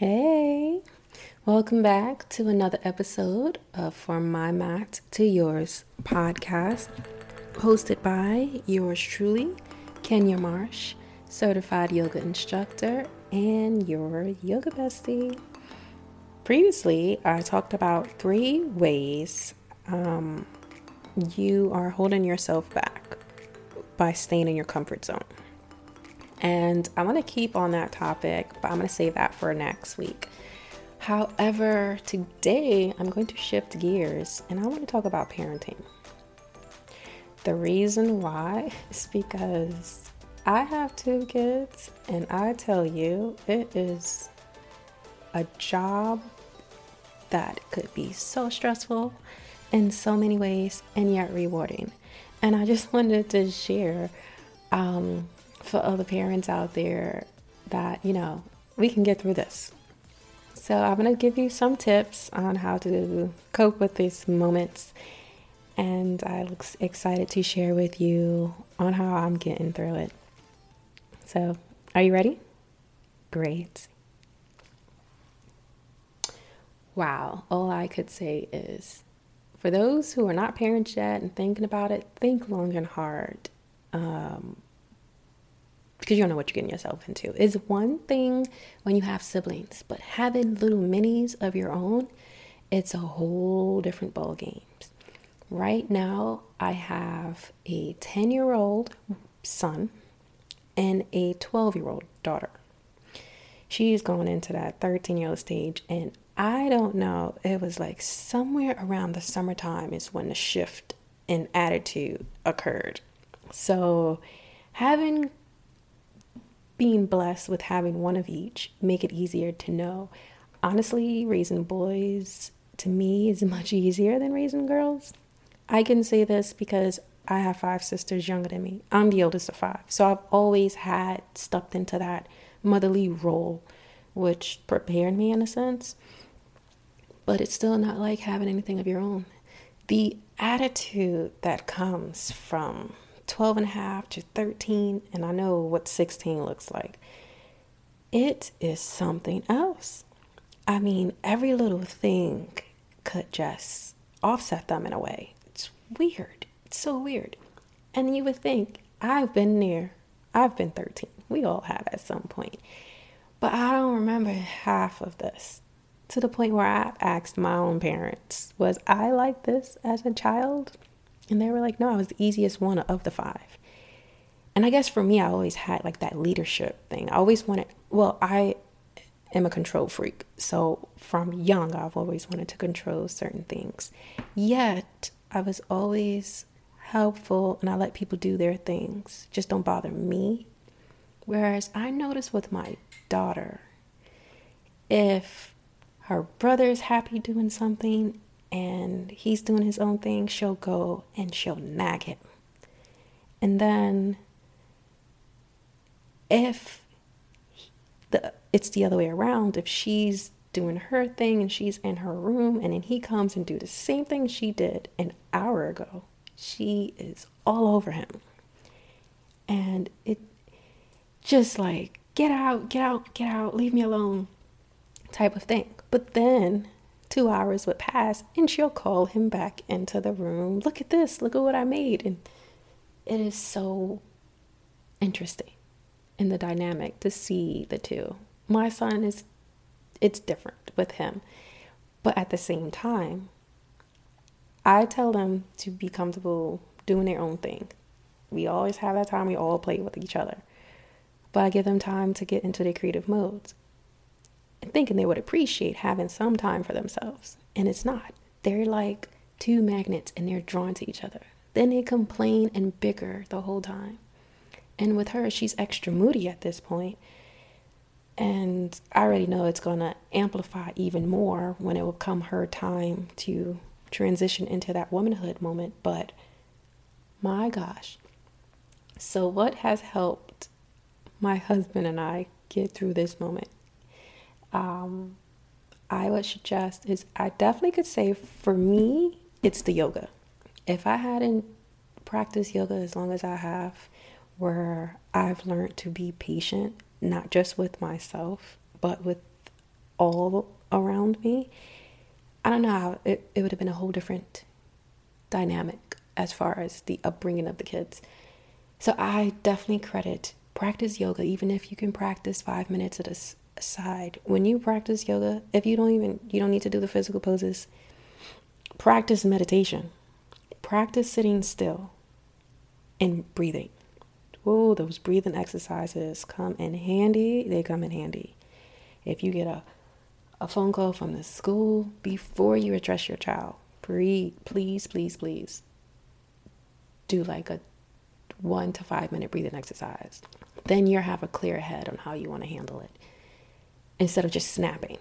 Hey, welcome back to another episode of From My Mat to Yours podcast, hosted by yours truly, Kenya Marsh, certified yoga instructor and your yoga bestie. Previously, I talked about three ways um, you are holding yourself back by staying in your comfort zone. And I'm going to keep on that topic, but I'm going to save that for next week. However, today I'm going to shift gears and I want to talk about parenting. The reason why is because I have two kids, and I tell you, it is a job that could be so stressful in so many ways and yet rewarding. And I just wanted to share um, for other parents out there that, you know, we can get through this. So, I'm going to give you some tips on how to cope with these moments. And I'm excited to share with you on how I'm getting through it. So, are you ready? Great. Wow, all I could say is for those who are not parents yet and thinking about it, think long and hard. Um, because you don't know what you're getting yourself into. It's one thing when you have siblings, but having little minis of your own, it's a whole different ball game. Right now, I have a 10 year old son and a 12 year old daughter. She's going into that 13 year old stage, and I don't know, it was like somewhere around the summertime is when the shift in attitude occurred. So, having being blessed with having one of each make it easier to know. Honestly, raising boys to me is much easier than raising girls. I can say this because I have five sisters younger than me. I'm the oldest of five. So I've always had stepped into that motherly role, which prepared me in a sense. But it's still not like having anything of your own. The attitude that comes from 12 and a half to 13, and I know what 16 looks like. It is something else. I mean, every little thing could just offset them in a way. It's weird. It's so weird. And you would think, I've been there. I've been 13. We all have at some point. But I don't remember half of this to the point where I've asked my own parents, was I like this as a child? And they were like, no, I was the easiest one of the five. And I guess for me, I always had like that leadership thing. I always wanted, well, I am a control freak. So from young, I've always wanted to control certain things. Yet, I was always helpful and I let people do their things. Just don't bother me. Whereas I notice with my daughter, if her brother is happy doing something and he's doing his own thing, she'll go and she'll nag him. And then if the it's the other way around, if she's doing her thing and she's in her room and then he comes and do the same thing she did an hour ago, she is all over him. And it just like get out, get out, get out, leave me alone type of thing. But then two hours would pass and she'll call him back into the room. Look at this, look at what I made. And it is so interesting in the dynamic to see the two. My son is, it's different with him. But at the same time, I tell them to be comfortable doing their own thing. We always have that time, we all play with each other. But I give them time to get into their creative modes thinking they would appreciate having some time for themselves. And it's not. They're like two magnets and they're drawn to each other. Then they complain and bicker the whole time. And with her, she's extra moody at this point. And I already know it's going to amplify even more when it will come her time to transition into that womanhood moment. But my gosh. So, what has helped my husband and I get through this moment? Um, I would suggest is I definitely could say for me, it's the yoga. If I hadn't practiced yoga as long as I have, where I've learned to be patient, not just with myself, but with all around me, I don't know how it, it would have been a whole different dynamic as far as the upbringing of the kids. So I definitely credit practice yoga, even if you can practice five minutes at a side. When you practice yoga, if you don't even, you don't need to do the physical poses, practice meditation. Practice sitting still and breathing. Oh, those breathing exercises come in handy. They come in handy. If you get a, a phone call from the school before you address your child, breathe, please, please, please do like a one to five minute breathing exercise. Then you have a clear head on how you want to handle it instead of just snapping.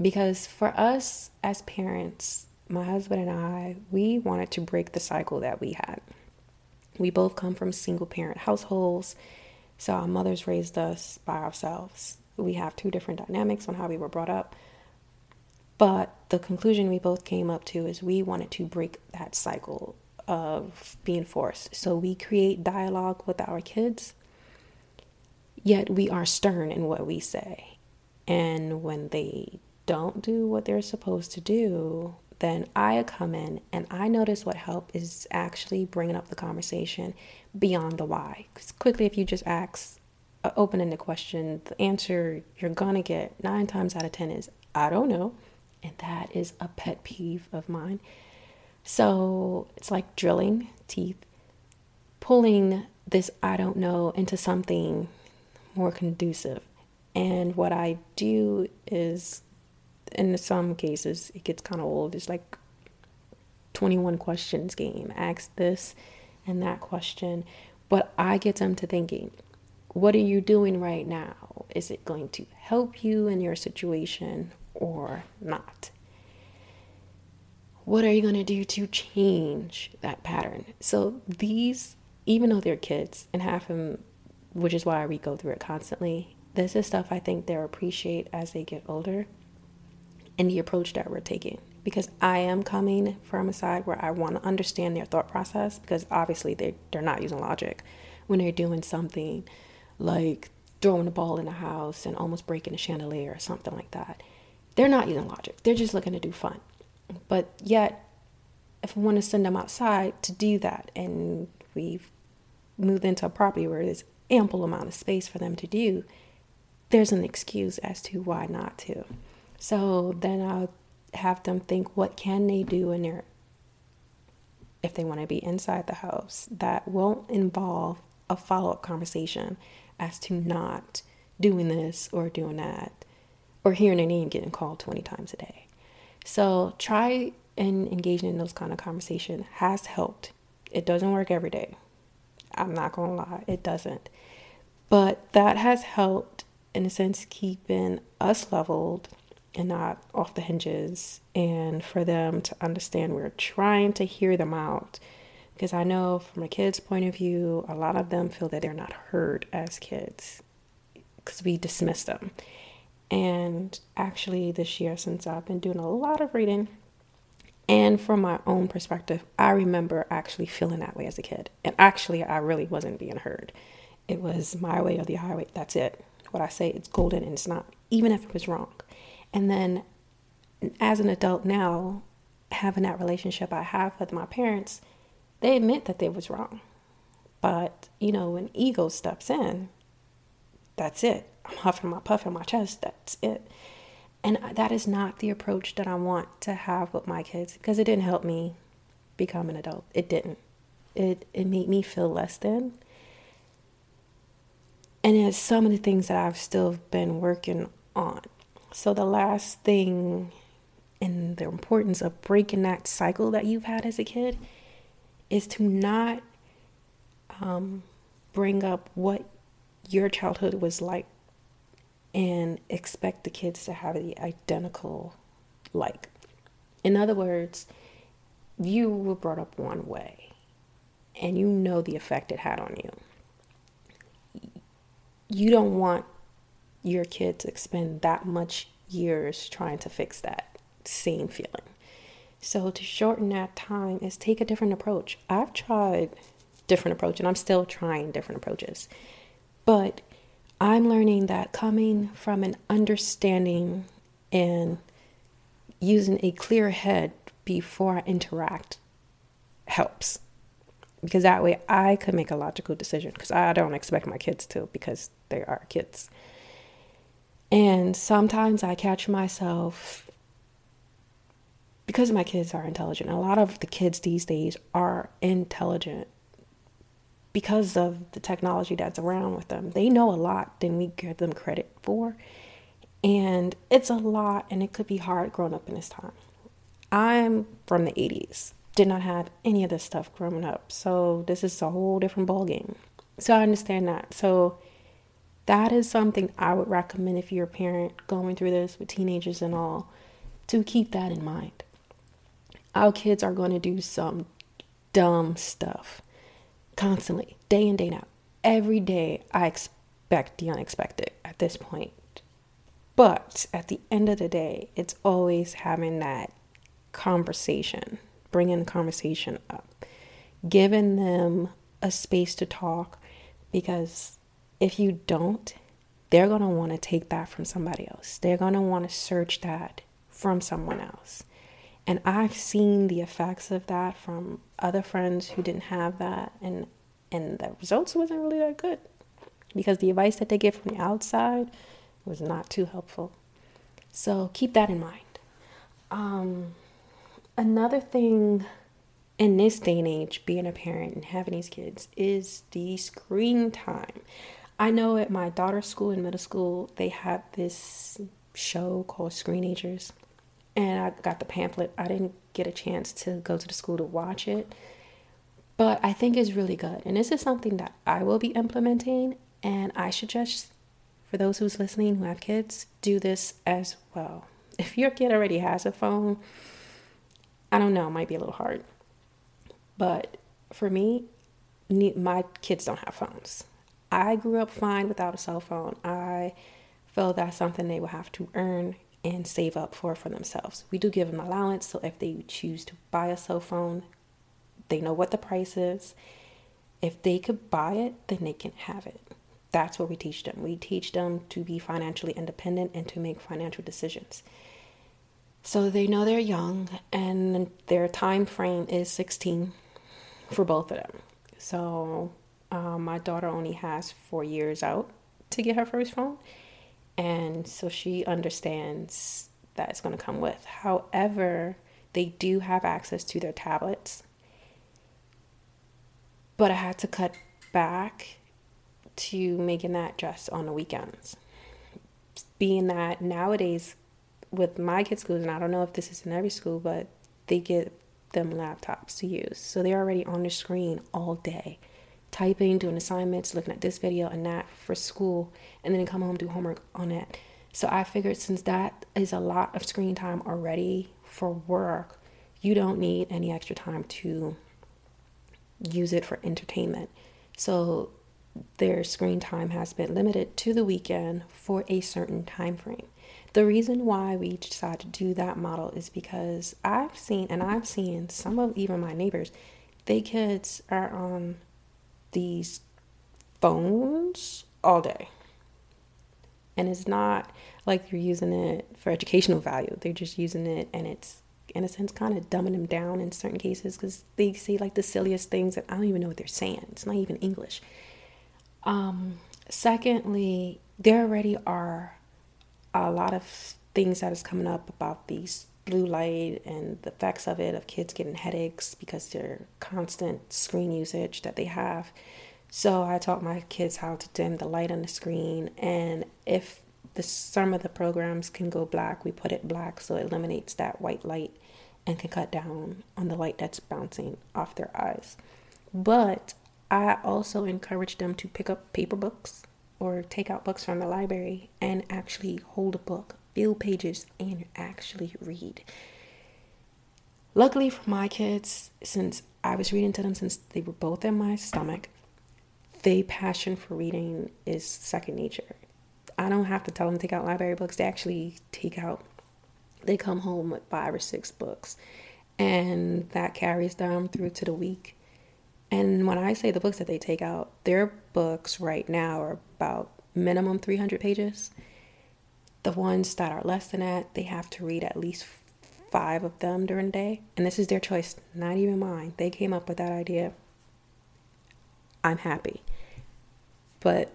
Because for us as parents, my husband and I, we wanted to break the cycle that we had. We both come from single parent households, so our mothers raised us by ourselves. We have two different dynamics on how we were brought up. But the conclusion we both came up to is we wanted to break that cycle of being forced. So we create dialogue with our kids, yet we are stern in what we say. And when they don't do what they're supposed to do, then I come in and I notice what help is actually bringing up the conversation beyond the why. Because quickly, if you just ask an open ended question, the answer you're gonna get nine times out of ten is, I don't know. And that is a pet peeve of mine. So it's like drilling teeth, pulling this I don't know into something more conducive. And what I do is in some cases it gets kind of old. It's like 21 questions game. Ask this and that question. But I get them to thinking, what are you doing right now? Is it going to help you in your situation or not? What are you going to do to change that pattern? So these, even though they're kids and half of them, which is why we go through it constantly, this is stuff I think they'll appreciate as they get older and the approach that we're taking because I am coming from a side where I want to understand their thought process because obviously they they're not using logic when they're doing something like throwing a ball in a house and almost breaking a chandelier or something like that. They're not using logic. They're just looking to do fun. But yet if we want to send them outside to do that and we've moved into a property where there's ample amount of space for them to do, there's an excuse as to why not to. So then I'll have them think what can they do in their if they want to be inside the house that won't involve a follow-up conversation as to not doing this or doing that or hearing their name getting called 20 times a day. So try and engaging in those kind of conversation has helped. It doesn't work every day. I'm not going to lie, it doesn't. But that has helped in a sense keeping us leveled and not off the hinges, and for them to understand we're trying to hear them out. Because I know from a kid's point of view, a lot of them feel that they're not heard as kids because we dismiss them. And actually, this year, since I've been doing a lot of reading, and from my own perspective, I remember actually feeling that way as a kid. And actually, I really wasn't being heard. It was my way or the highway. That's it. What I say, it's golden and it's not, even if it was wrong. And then as an adult now, having that relationship I have with my parents, they admit that they was wrong. But, you know, when ego steps in, that's it. I'm huffing my puff in my chest, that's it. And that is not the approach that I want to have with my kids because it didn't help me become an adult. It didn't. It it made me feel less than. And it's some of the things that I've still been working on. So, the last thing and the importance of breaking that cycle that you've had as a kid is to not um, bring up what your childhood was like and expect the kids to have the identical like. In other words, you were brought up one way and you know the effect it had on you. You don't want your kid to spend that much years trying to fix that same feeling. So to shorten that time is take a different approach. I've tried different approach and I'm still trying different approaches. But I'm learning that coming from an understanding And using a clear head before I interact helps. Because that way I could make a logical decision. Because I don't expect my kids to, because they are kids. And sometimes I catch myself because my kids are intelligent. A lot of the kids these days are intelligent because of the technology that's around with them. They know a lot than we give them credit for. And it's a lot, and it could be hard growing up in this time. I'm from the 80s, did not have any of this stuff growing up. So this is a whole different ballgame. So I understand that. So that is something I would recommend if you're a parent going through this with teenagers and all, to keep that in mind. Our kids are going to do some dumb stuff constantly, day in, day out. Every day, I expect the unexpected at this point. But at the end of the day, it's always having that conversation, bringing conversation up, giving them a space to talk because if you don't, they're going to want to take that from somebody else. They're going to want to search that from someone else. And I've seen the effects of that from other friends who didn't have that and and the results wasn't really that good because the advice that they get from the outside was not too helpful. So keep that in mind. Um, another thing in this day and age, being a parent and having these kids, is the screen time. I know at my daughter's school in middle school, they had this show called Screenagers and I got the pamphlet. I didn't get a chance to go to the school to watch it, but I think it's really good. And this is something that I will be implementing, and I suggest for those who's listening who have kids, do this as well. If your kid already has a phone, I don't know, it might be a little hard. But for me, my kids don't have phones. I grew up fine without a cell phone. I felt that's something they will have to earn and save up for for themselves. We do give them allowance, so if they choose to buy a cell phone, they know what the price is. If they could buy it, then they can have it. That's what we teach them. We teach them to be financially independent and to make financial decisions. So they know they're young and their time frame is 16 for both of them. So um, my daughter only has four years out to get her first phone and so she understands that it's going to come with. However, they do have access to their tablets. But I had to cut back to making that just on the weekends. Being that nowadays, with my kids' schools, and I don't know if this is in every school, but they get them laptops to use. So they're already on the screen all day typing, doing assignments, looking at this video and that for school, and then come home do homework on it. So I figured since that is a lot of screen time already for work, you don't need any extra time to use it for entertainment. So their screen time has been limited to the weekend for a certain time frame. The reason why we decided to do that model is because I've seen and I've seen some of even my neighbors, they kids are on these phones all day. And it's not like they're using it for educational value. They're just using it and it's in a sense kind of dumbing them down in certain cases because they say like the silliest things that I don't even know what they're saying. It's not even English. Um, secondly, there already are a lot of things that is coming up about these blue light and the effects of it of kids getting headaches because their constant screen usage that they have. So I taught my kids how to dim the light on the screen and if the some of the programs can go black, we put it black so it eliminates that white light and can cut down on the light that's bouncing off their eyes. But I also encourage them to pick up paper books or take out books from the library and actually hold a book feel pages and actually read. Luckily for my kids, since I was reading to them since they were both in my stomach, their passion for reading is second nature. I don't have to tell them to take out library books. They actually take out, they come home with five or six books, and that carries them through to the week. And when I say the books that they take out, their books right now are about minimum 300 pages The ones that are less than that, they have to read at least five of them during the day. And this is their choice, not even mine. They came up with that idea. I'm happy. But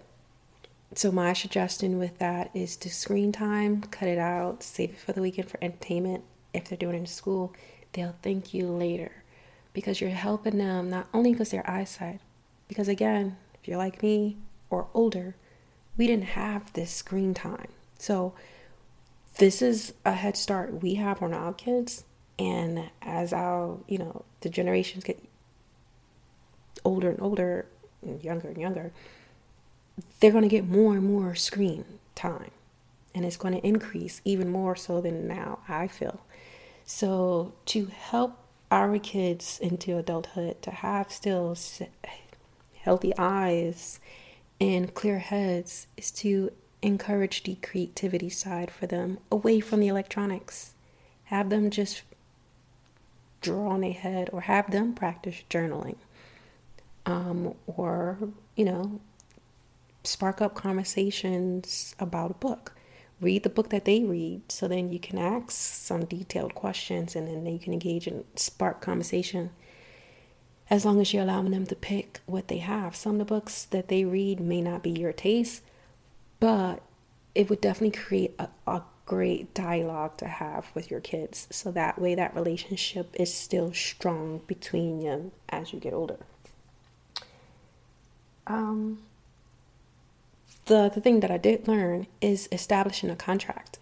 so my suggestion with that is to screen time, cut it out, save it for the weekend for entertainment. If they're doing it in school, they'll thank you later because you're helping them not only because their eyesight, because again, if you're like me or older, we didn't have this screen time. So this is a head start we have on our kids. And as our, you know, the generations get older and older and younger and younger, they're going to get more and more screen time. And it's going to increase even more so than now, I feel. So, to help our kids into adulthood to have still healthy eyes and clear heads is to encourage the creativity side for them away from the electronics. Have them just draw on a head or have them practice journaling. Um, or, you know, spark up conversations about a book. Read the book that they read so then you can ask some detailed questions and then you can engage and spark conversation as long as you're allowing them to pick what they have. Some of the books that they read may not be your taste, but it would definitely create a, a great dialogue to have with your kids. So that way, that relationship is still strong between them as you get older. Um, the, the thing that I did learn is establishing a contract.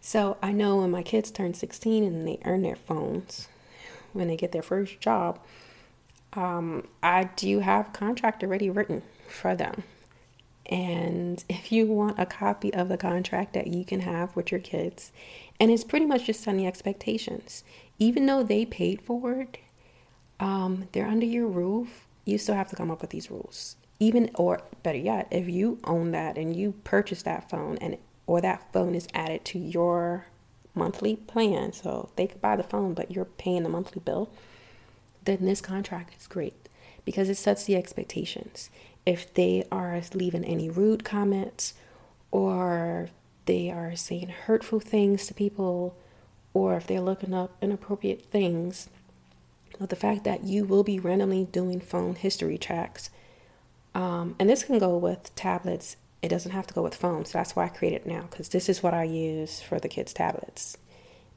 So I know when my kids turn 16 and they earn their phones, when they get their first job, um, I do have contract already written for them. And if you want a copy of the contract that you can have with your kids, and it's pretty much just setting expectations. Even though they paid for it, um, they're under your roof, you still have to come up with these rules. Even or better yet, if you own that and you purchase that phone and or that phone is added to your monthly plan, so they could buy the phone, but you're paying the monthly bill, then this contract is great because it sets the expectations. If they are leaving any rude comments or they are saying hurtful things to people or if they're looking up inappropriate things, the fact that you will be randomly doing phone history checks, um, and this can go with tablets it doesn't have to go with phones. That's why I created it now because this is what I use for the kids' tablets.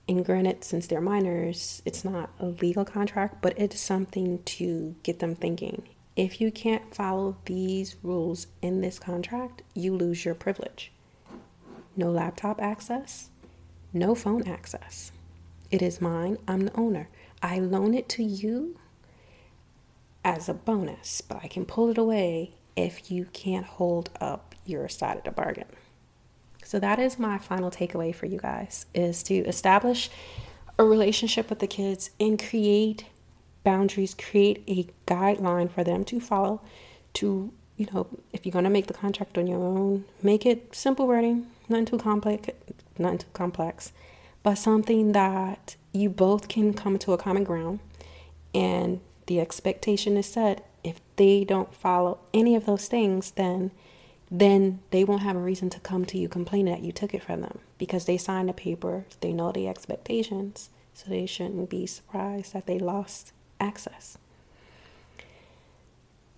And granted, since they're minors, it's not a legal contract, but it's something to get them thinking. If you can't follow these rules in this contract, you lose your privilege. No laptop access, no phone access. It is mine, I'm the owner. I loan it to you as a bonus, but I can pull it away if you can't hold up your side of the bargain. So that is my final takeaway for you guys is to establish a relationship with the kids and create boundaries, create a guideline for them to follow to, you know, if you're going to make the contract on your own, make it simple wording, not too complex, not too complex, but something that you both can come to a common ground and the expectation is set if they don't follow any of those things then then they won't have a reason to come to you complaining that you took it from them because they signed a paper, they know the expectations, so they shouldn't be surprised that they lost access.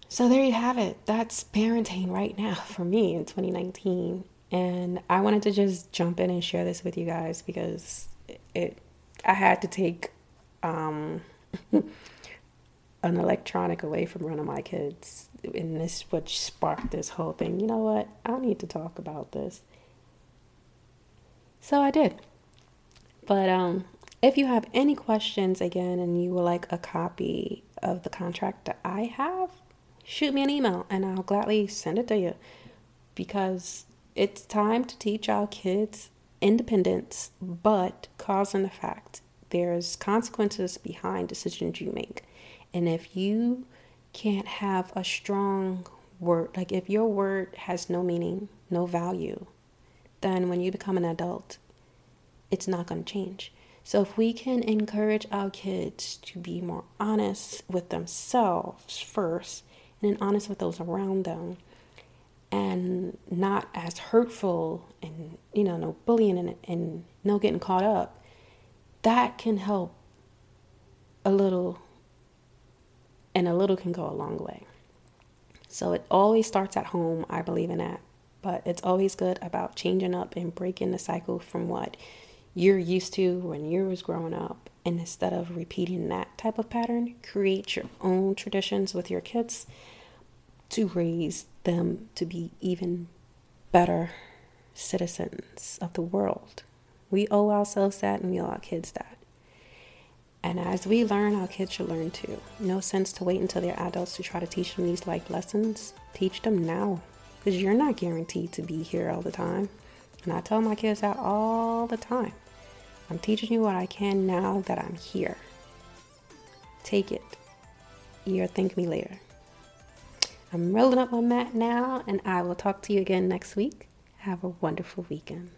So there you have it. That's parenting right now for me in 2019. And I wanted to just jump in and share this with you guys because it I had to take um an electronic away from one of my kids. And this which sparked this whole thing. You know what? I need to talk about this. So I did. But um if you have any questions again and you would like a copy of the contract that I have, shoot me an email and I'll gladly send it to you because it's time to teach our kids independence, but cause and effect. There's consequences behind decisions you make. And if you can't have a strong word, like if your word has no meaning, no value, then when you become an adult, it's not going to change. So if we can encourage our kids to be more honest with themselves first and then honest with those around them, and not as hurtful and you know no bullying and, and no getting caught up that can help a little and a little can go a long way so it always starts at home i believe in that but it's always good about changing up and breaking the cycle from what you're used to when you was growing up and instead of repeating that type of pattern create your own traditions with your kids to raise them to be even better citizens of the world. We owe ourselves that and we owe our kids that. And as we learn, our kids should learn too. No sense to wait until they're adults to try to teach them these life lessons. Teach them now because you're not guaranteed to be here all the time. And I tell my kids that all the time. I'm teaching you what I can now that I'm here. Take it. You'll thank me later. I'm rolling up my mat now, and I will talk to you again next week. Have a wonderful weekend.